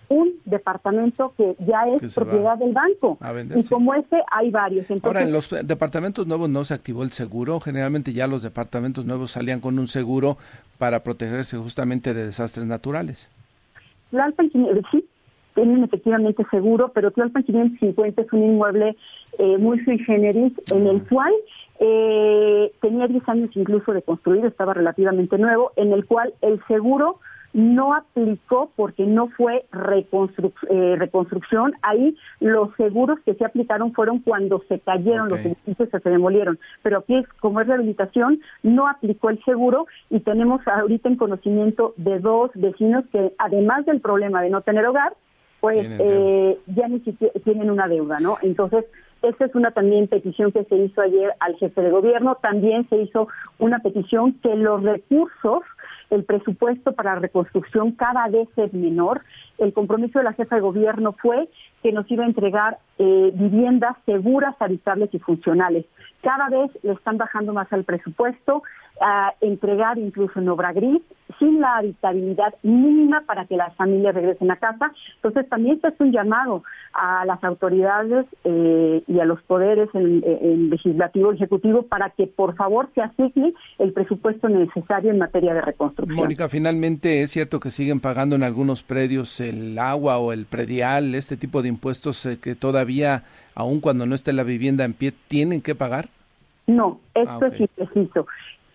un departamento que ya es propiedad del banco. Y como ese hay varios. Ahora, en los departamentos nuevos no se activó el seguro. Generalmente ya los departamentos nuevos salían con un seguro para protegerse justamente de desastres naturales. Sí, tienen efectivamente seguro, pero Tlalpan 550 es un inmueble eh, muy sui generis en el cual eh, tenía 10 años incluso de construir, estaba relativamente nuevo, en el cual el seguro no aplicó porque no fue eh, reconstrucción. Ahí los seguros que se aplicaron fueron cuando se cayeron los edificios, se demolieron. Pero aquí, como es rehabilitación, no aplicó el seguro y tenemos ahorita en conocimiento de dos vecinos que, además del problema de no tener hogar, pues eh, ya ni siquiera tienen una deuda, ¿no? Entonces, esta es una también petición que se hizo ayer al jefe de gobierno. También se hizo una petición que los recursos el presupuesto para la reconstrucción cada vez es menor. El compromiso de la jefa de gobierno fue que nos iba a entregar eh, viviendas seguras, habitables y funcionales. Cada vez le están bajando más al presupuesto, a entregar incluso en obra gris, sin la habitabilidad mínima para que las familias regresen a casa. Entonces también se hace un llamado a las autoridades eh, y a los poderes en, legislativo y ejecutivo para que por favor se asigne el presupuesto necesario en materia de reconstrucción. Mónica, finalmente es cierto que siguen pagando en algunos predios el agua o el predial, este tipo de impuestos eh, que todavía, aun cuando no esté la vivienda en pie, tienen que pagar. No, esto ah, es impreciso.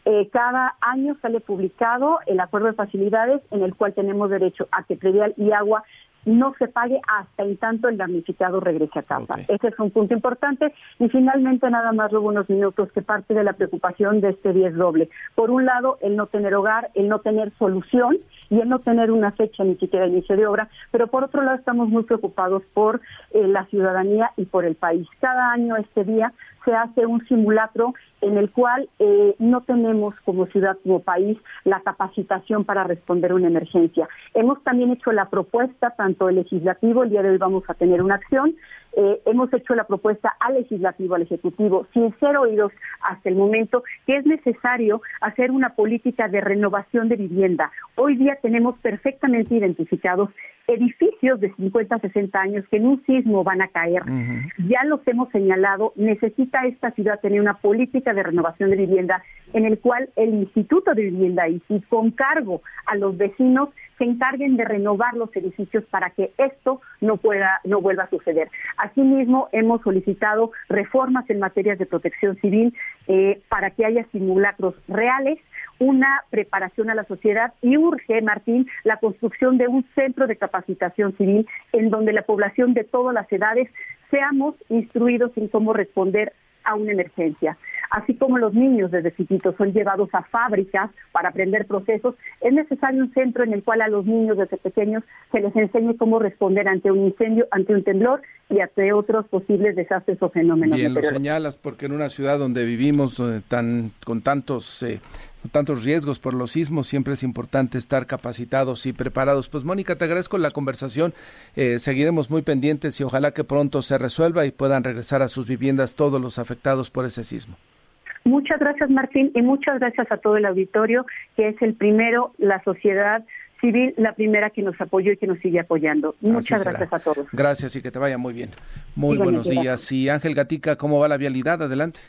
Eh, cada año sale publicado el acuerdo de facilidades en el cual tenemos derecho a que predial y agua no se pague hasta en tanto el damnificado regrese a casa. Ese es un punto importante. Y finalmente, nada más luego unos minutos, que parte de la preocupación de este día es doble. Por un lado, el no tener hogar, el no tener solución y el no tener una fecha ni siquiera de inicio de obra, pero por otro lado estamos muy preocupados por eh, la ciudadanía y por el país. Cada año este día se hace un simulacro en el cual eh, no tenemos como ciudad, como país, la capacitación para responder a una emergencia. Hemos también hecho la propuesta, tanto el legislativo, el día de hoy vamos a tener una acción, eh, hemos hecho la propuesta al legislativo, al ejecutivo, sin ser oídos hasta el momento, que es necesario hacer una política de renovación de vivienda. Hoy día tenemos perfectamente identificados edificios de 50, 60 años que en un sismo van a caer. Ya los hemos señalado, necesita esta ciudad tener una política de renovación de vivienda en el cual el Instituto de Vivienda y con cargo a los vecinos se encarguen de renovar los edificios para que esto no pueda no vuelva a suceder. Asimismo, hemos solicitado reformas en materias de protección civil eh, para que haya simulacros reales una preparación a la sociedad y urge, Martín, la construcción de un centro de capacitación civil en donde la población de todas las edades seamos instruidos en cómo responder a una emergencia. Así como los niños desde chiquitos son llevados a fábricas para aprender procesos, es necesario un centro en el cual a los niños desde pequeños se les enseñe cómo responder ante un incendio, ante un temblor y ante otros posibles desastres o fenómenos. Bien, lo señalas porque en una ciudad donde vivimos eh, tan con tantos eh, tantos riesgos por los sismos, siempre es importante estar capacitados y preparados. Pues Mónica, te agradezco la conversación, eh, seguiremos muy pendientes y ojalá que pronto se resuelva y puedan regresar a sus viviendas todos los afectados por ese sismo. Muchas gracias Martín y muchas gracias a todo el auditorio, que es el primero, la sociedad civil, la primera que nos apoyó y que nos sigue apoyando. Muchas gracias a todos. Gracias y que te vaya muy bien. Muy buenos días. Y Ángel Gatica, ¿cómo va la vialidad? Adelante.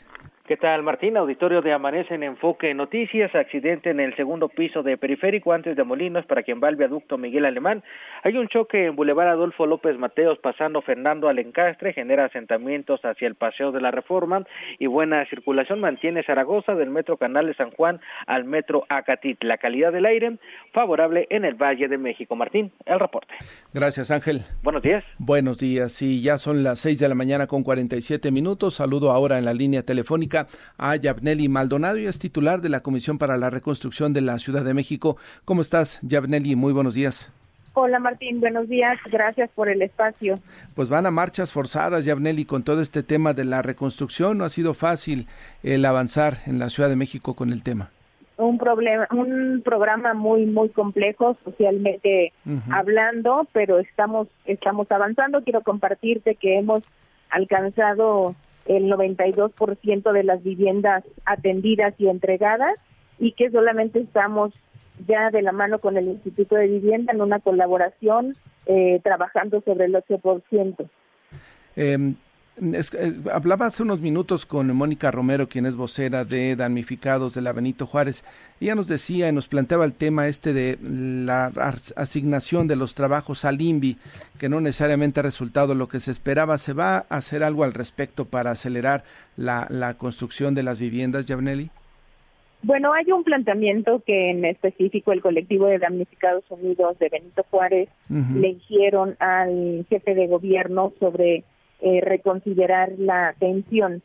¿Qué tal, Martín? Auditorio de Amanece en Enfoque Noticias. Accidente en el segundo piso de Periférico antes de Molinos para quien va al viaducto Miguel Alemán. Hay un choque en Boulevard Adolfo López Mateos pasando Fernando Alencastre. Genera asentamientos hacia el Paseo de la Reforma y buena circulación mantiene Zaragoza del Metro Canal de San Juan al Metro Acatit. La calidad del aire favorable en el Valle de México. Martín, el reporte. Gracias, Ángel. Buenos días. Buenos días. Sí, ya son las seis de la mañana con 47 minutos. Saludo ahora en la línea telefónica a Yabneli Maldonado y es titular de la Comisión para la Reconstrucción de la Ciudad de México. ¿Cómo estás, Yabneli? Muy buenos días. Hola Martín, buenos días, gracias por el espacio. Pues van a marchas forzadas, Yabneli, con todo este tema de la reconstrucción. No ha sido fácil el avanzar en la Ciudad de México con el tema. Un problema, un programa muy muy complejo socialmente hablando, pero estamos estamos avanzando. Quiero compartirte que hemos alcanzado el 92% de las viviendas atendidas y entregadas y que solamente estamos ya de la mano con el Instituto de Vivienda en una colaboración eh, trabajando sobre el 8%. Eh, eh, hablaba hace unos minutos con Mónica Romero, quien es vocera de damnificados de la Benito Juárez. Ella nos decía y nos planteaba el tema este de la asignación de los trabajos al INVI, que no necesariamente ha resultado lo que se esperaba. ¿Se va a hacer algo al respecto para acelerar la, la construcción de las viviendas, Javneli? Bueno, hay un planteamiento que en específico el colectivo de damnificados unidos de Benito Juárez le hicieron al jefe de gobierno sobre eh, reconsiderar la atención.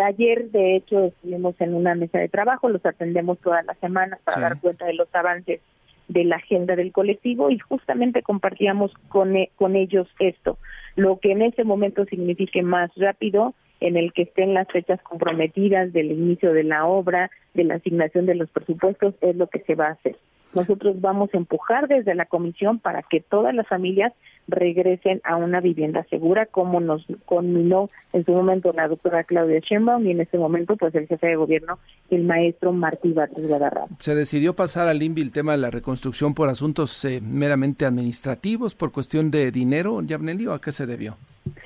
ayer, de hecho, estuvimos en una mesa de trabajo, los atendemos todas las semanas para dar cuenta de los avances de la agenda del colectivo y justamente compartíamos con, e, con ellos esto, lo que en ese momento signifique más rápido, en el que estén las fechas comprometidas del inicio de la obra, de la asignación de los presupuestos, es lo que se va a hacer. Nosotros vamos a empujar desde la comisión para que todas las familias regresen a una vivienda segura, como nos conminó en su momento la doctora Claudia Sheinbaum y en este momento pues el jefe de gobierno, el maestro Martí Batres Guadarrama. ¿Se decidió pasar al INVI el tema de la reconstrucción por asuntos eh, meramente administrativos, por cuestión de dinero, Yabneli, o a qué se debió?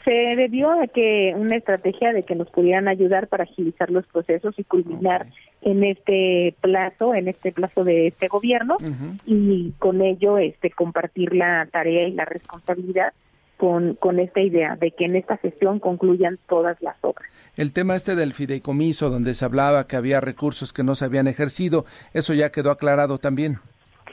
Se debió a que una estrategia de que nos pudieran ayudar para agilizar los procesos y culminar en este plazo, en este plazo de este gobierno y con ello este compartir la tarea y la responsabilidad con, con esta idea de que en esta sesión concluyan todas las obras. El tema este del fideicomiso, donde se hablaba que había recursos que no se habían ejercido, ¿eso ya quedó aclarado también?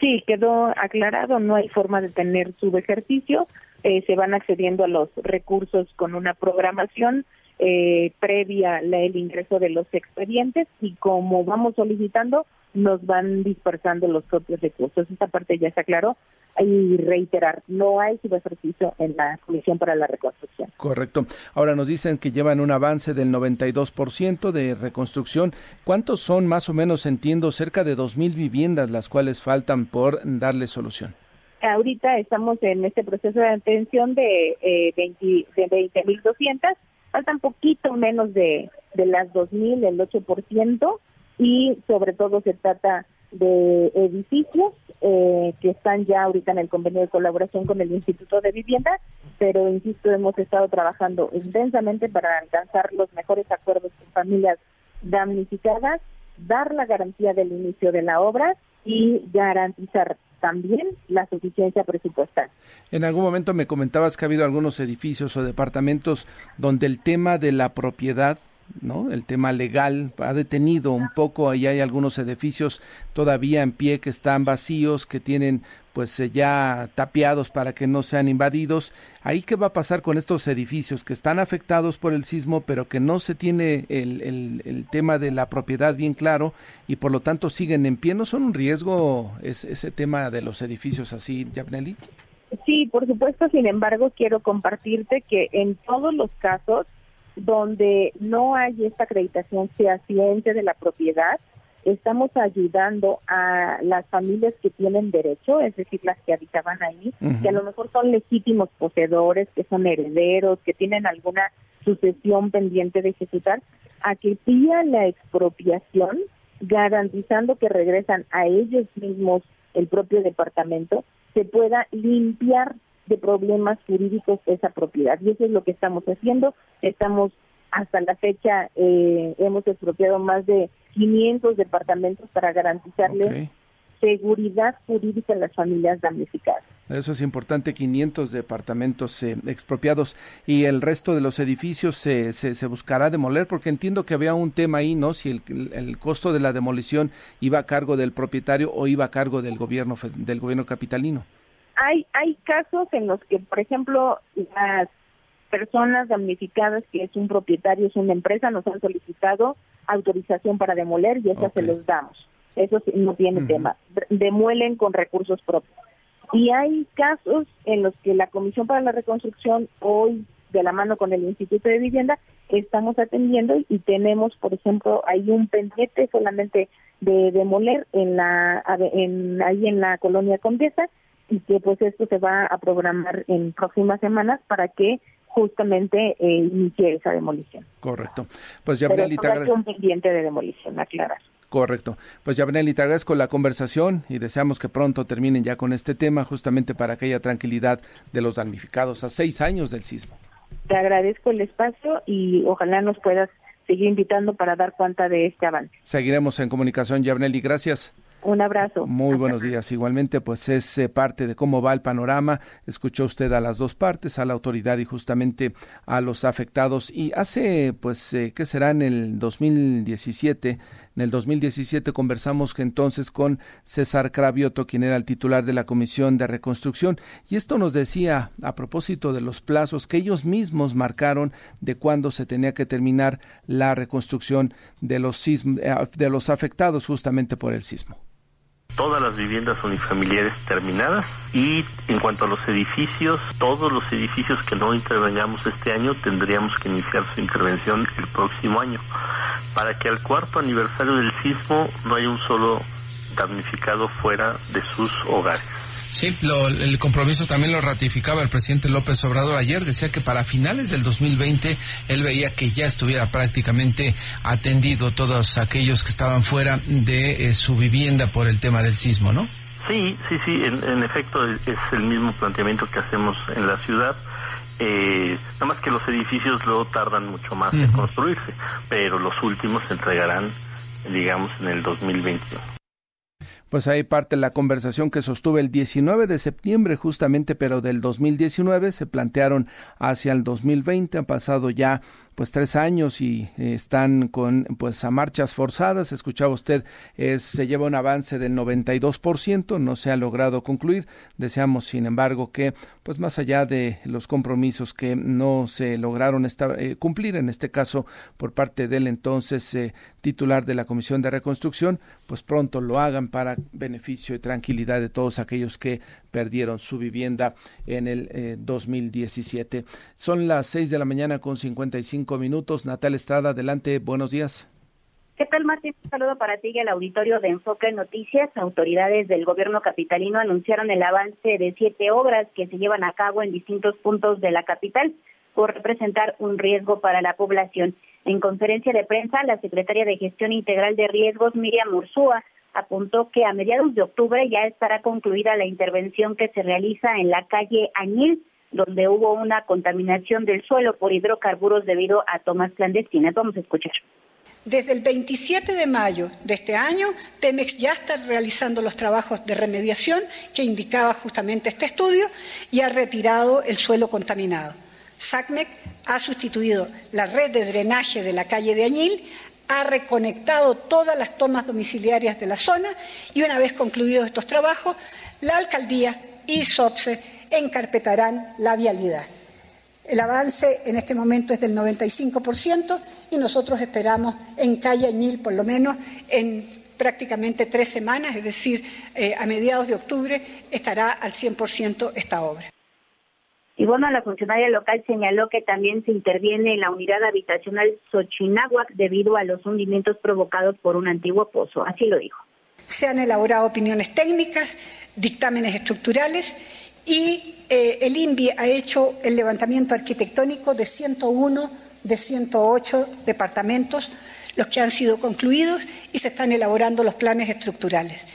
Sí, quedó aclarado, no hay forma de tener su ejercicio, eh, se van accediendo a los recursos con una programación eh, previa el ingreso de los expedientes y como vamos solicitando, nos van dispersando los propios recursos. Esta parte ya se aclaró y reiterar, no hay subejercicio en la Comisión para la Reconstrucción. Correcto. Ahora nos dicen que llevan un avance del 92% de reconstrucción. ¿Cuántos son más o menos, entiendo, cerca de 2.000 viviendas las cuales faltan por darle solución? Ahorita estamos en este proceso de atención de, eh, 20, de 20.200 faltan poquito menos de, de las 2.000, el 8%, y sobre todo se trata de edificios eh, que están ya ahorita en el convenio de colaboración con el Instituto de Vivienda, pero insisto, hemos estado trabajando intensamente para alcanzar los mejores acuerdos con familias damnificadas, dar la garantía del inicio de la obra y garantizar también la suficiencia presupuestal. En algún momento me comentabas que ha habido algunos edificios o departamentos donde el tema de la propiedad ¿no? El tema legal ha detenido un poco, ahí hay algunos edificios todavía en pie que están vacíos, que tienen pues eh, ya tapiados para que no sean invadidos. Ahí qué va a pasar con estos edificios que están afectados por el sismo, pero que no se tiene el, el, tema de la propiedad bien claro y por lo tanto siguen en pie. ¿No son un riesgo ese tema de los edificios así, Yabneli? Sí, por supuesto. Sin embargo, quiero compartirte que en todos los casos donde no hay esta acreditación fehaciente de la propiedad, estamos ayudando a las familias que tienen derecho, es decir, las que habitaban ahí, que a lo mejor son legítimos poseedores, que son herederos, que tienen alguna sucesión pendiente de ejecutar, a que pidan la expropiación, garantizando que regresan a ellos mismos el propio departamento, se pueda limpiar de problemas jurídicos esa propiedad. Y eso es lo que estamos haciendo. Estamos hasta la fecha eh, hemos expropiado más de 500 departamentos para garantizarle seguridad jurídica a las familias damnificadas. Eso es importante, 500 departamentos eh, expropiados y el resto de los edificios se, se, buscará demoler porque entiendo que había un tema ahí, ¿no? Si el, el, costo de la demolición iba a cargo del propietario o iba a cargo del gobierno del gobierno capitalino. Hay hay casos en los que, por ejemplo, las personas damnificadas que es un propietario, es una empresa, nos han solicitado autorización para demoler y esa se los damos. Eso no tiene tema. Demuelen con recursos propios. Y hay casos en los que la Comisión para la Reconstrucción, hoy de la mano con el Instituto de Vivienda, estamos atendiendo y tenemos, por ejemplo, hay un pendiente solamente de demoler en la en, ahí en la colonia Condesa y que pues esto se va a programar en próximas semanas para que justamente eh, inicie esa demolición. Correcto. Pues ya Pero un pendiente de demolición, aclarar. Correcto. Pues ya y te agradezco la conversación y deseamos que pronto terminen ya con este tema, justamente para aquella tranquilidad de los damnificados a seis años del sismo. Te agradezco el espacio y ojalá nos puedas seguir invitando para dar cuenta de este avance. Seguiremos en comunicación, Yabneli. Gracias. Un abrazo. Muy buenos días. Igualmente, pues es eh, parte de cómo va el panorama. Escuchó usted a las dos partes, a la autoridad y justamente a los afectados. Y hace, pues, eh, ¿qué será en el 2017? En el 2017 conversamos entonces con César Cravioto, quien era el titular de la Comisión de Reconstrucción, y esto nos decía a propósito de los plazos que ellos mismos marcaron de cuándo se tenía que terminar la reconstrucción de los, eh, de los afectados justamente por el sismo todas las viviendas unifamiliares terminadas y en cuanto a los edificios, todos los edificios que no intervengamos este año tendríamos que iniciar su intervención el próximo año para que al cuarto aniversario del sismo no haya un solo damnificado fuera de sus hogares. Sí, el compromiso también lo ratificaba el presidente López Obrador ayer. Decía que para finales del 2020 él veía que ya estuviera prácticamente atendido todos aquellos que estaban fuera de eh, su vivienda por el tema del sismo, ¿no? Sí, sí, sí. En, efecto es, el mismo planteamiento que hacemos en la ciudad. Eh, nada más que los edificios luego tardan mucho más en construirse, pero los últimos se entregarán, digamos, en el 2021 pues ahí parte la conversación que sostuve el 19 de septiembre justamente, pero del 2019 se plantearon hacia el 2020, han pasado ya pues tres años y eh, están con pues a marchas forzadas. Escuchaba usted, se lleva un avance del 92%, no se ha logrado concluir. Deseamos, sin embargo, que pues más allá de los compromisos que no se lograron eh, cumplir, en este caso por parte del entonces eh, titular de la Comisión de Reconstrucción, pues pronto lo hagan para beneficio y tranquilidad de todos aquellos que perdieron su vivienda en el 2017. Son las seis de la mañana con 55 minutos. Natal Estrada, adelante, buenos días. ¿Qué tal, Martín? Un saludo para ti y al auditorio de Enfoque Noticias. Autoridades del gobierno capitalino anunciaron el avance de siete obras que se llevan a cabo en distintos puntos de la capital por representar un riesgo para la población. En conferencia de prensa, la secretaria de Gestión Integral de Riesgos, Miriam Ursúa, apuntó que a mediados de octubre ya estará concluida la intervención que se realiza en la calle Añil, donde hubo una contaminación del suelo por hidrocarburos debido a tomas clandestinas. Vamos a escuchar. Desde el 27 de mayo de este año, Pemex ya está realizando los trabajos de remediación que indicaba justamente este estudio y ha retirado el suelo contaminado. SACMEC ha sustituido la red de drenaje de la calle de Añil, ha reconectado todas las tomas domiciliarias de la zona y una vez concluidos estos trabajos, la alcaldía y SOPSE encarpetarán la vialidad. El avance en este momento es del 95% y nosotros esperamos en calle Añil, por lo menos en prácticamente tres semanas, es decir, eh, a mediados de octubre, estará al 100% esta obra. Y bueno, la funcionaria local señaló que también se interviene en la unidad habitacional Xochinahuac debido a los hundimientos provocados por un antiguo pozo. Así lo dijo. Se han elaborado opiniones técnicas, dictámenes estructurales y eh, el INVI ha hecho el levantamiento arquitectónico de 101 de 108 departamentos, los que han sido concluidos y se están elaborando los planes estructurales.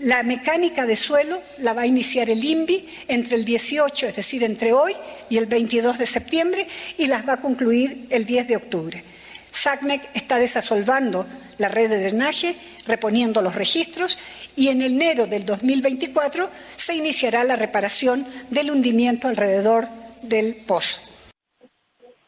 La mecánica de suelo la va a iniciar el INVI entre el 18, es decir, entre hoy y el 22 de septiembre, y las va a concluir el 10 de octubre. SACMEC está desasolvando la red de drenaje, reponiendo los registros y en enero del 2024 se iniciará la reparación del hundimiento alrededor del pozo.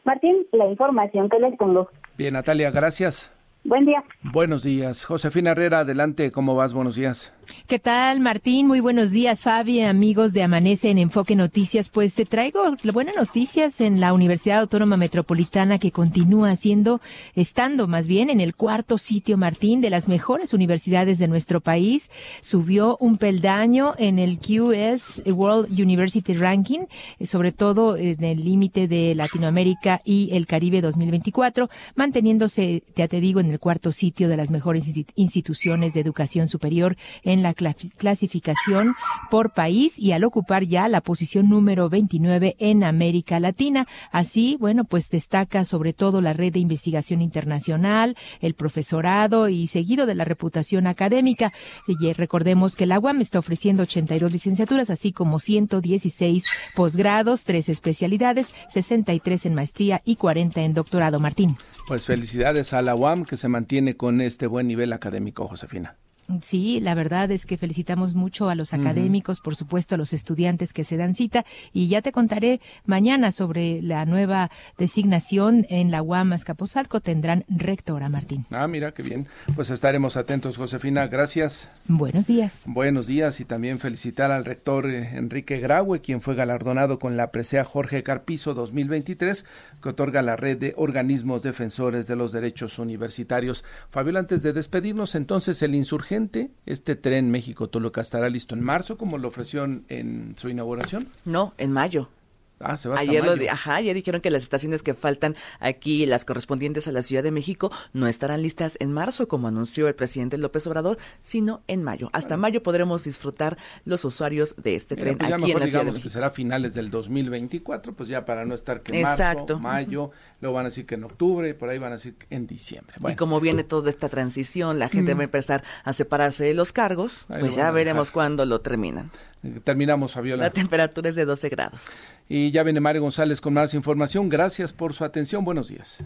Martín, la información que les tengo. Bien, Natalia, gracias. Buen día. Buenos días. Josefina Herrera, adelante. ¿Cómo vas? Buenos días. ¿Qué tal, Martín? Muy buenos días, Fabi, amigos de Amanece en Enfoque Noticias. Pues te traigo buenas noticias en la Universidad Autónoma Metropolitana que continúa siendo, estando más bien en el cuarto sitio, Martín, de las mejores universidades de nuestro país. Subió un peldaño en el QS World University Ranking, eh, sobre todo en el límite de Latinoamérica y el Caribe 2024, manteniéndose, ya te digo, en el cuarto sitio de las mejores instituciones de educación superior en la clasificación por país y al ocupar ya la posición número 29 en América Latina. Así, bueno, pues destaca sobre todo la red de investigación internacional, el profesorado y seguido de la reputación académica. Y eh, recordemos que la UAM está ofreciendo 82 licenciaturas, así como 116 posgrados, tres especialidades, 63 en maestría y 40 en doctorado. Martín. Pues felicidades a la UAM que se mantiene con este buen nivel académico, Josefina. Sí, la verdad es que felicitamos mucho a los académicos, por supuesto a los estudiantes que se dan cita y ya te contaré mañana sobre la nueva designación en la UAM Azcapotzalco. Tendrán rectora, Martín. Ah, mira, qué bien. Pues estaremos atentos, Josefina. Gracias. Buenos días. Buenos días y también felicitar al rector eh, Enrique Graue, quien fue galardonado con la presea Jorge Carpizo 2023, que otorga la red de organismos defensores de los derechos universitarios. Fabiola, antes de despedirnos, entonces el insurgente este tren México-Toluca estará listo en marzo, como lo ofreció en su inauguración? No, en mayo. Ah, se va hasta ayer mayo. Lo ajá, ya dijeron que las estaciones que faltan aquí, las correspondientes a la Ciudad de México, no estarán listas en marzo, como anunció el presidente López Obrador, sino en mayo. Hasta mayo podremos disfrutar los usuarios de este Mira, tren pues ya aquí en mejor la Ciudad de digamos que será finales del 2024, pues ya para no estar que Exacto. marzo, mayo, luego van a decir que en octubre, y por ahí van a decir que en diciembre. Bueno, Y como viene toda esta transición, la gente Mm. va a empezar a separarse de los cargos, Ahí pues ya veremos cuándo lo terminan. terminamos, Fabiola. La temperatura es de 12 grados. Y ya viene Mario González con más información. Gracias por su atención. Buenos días.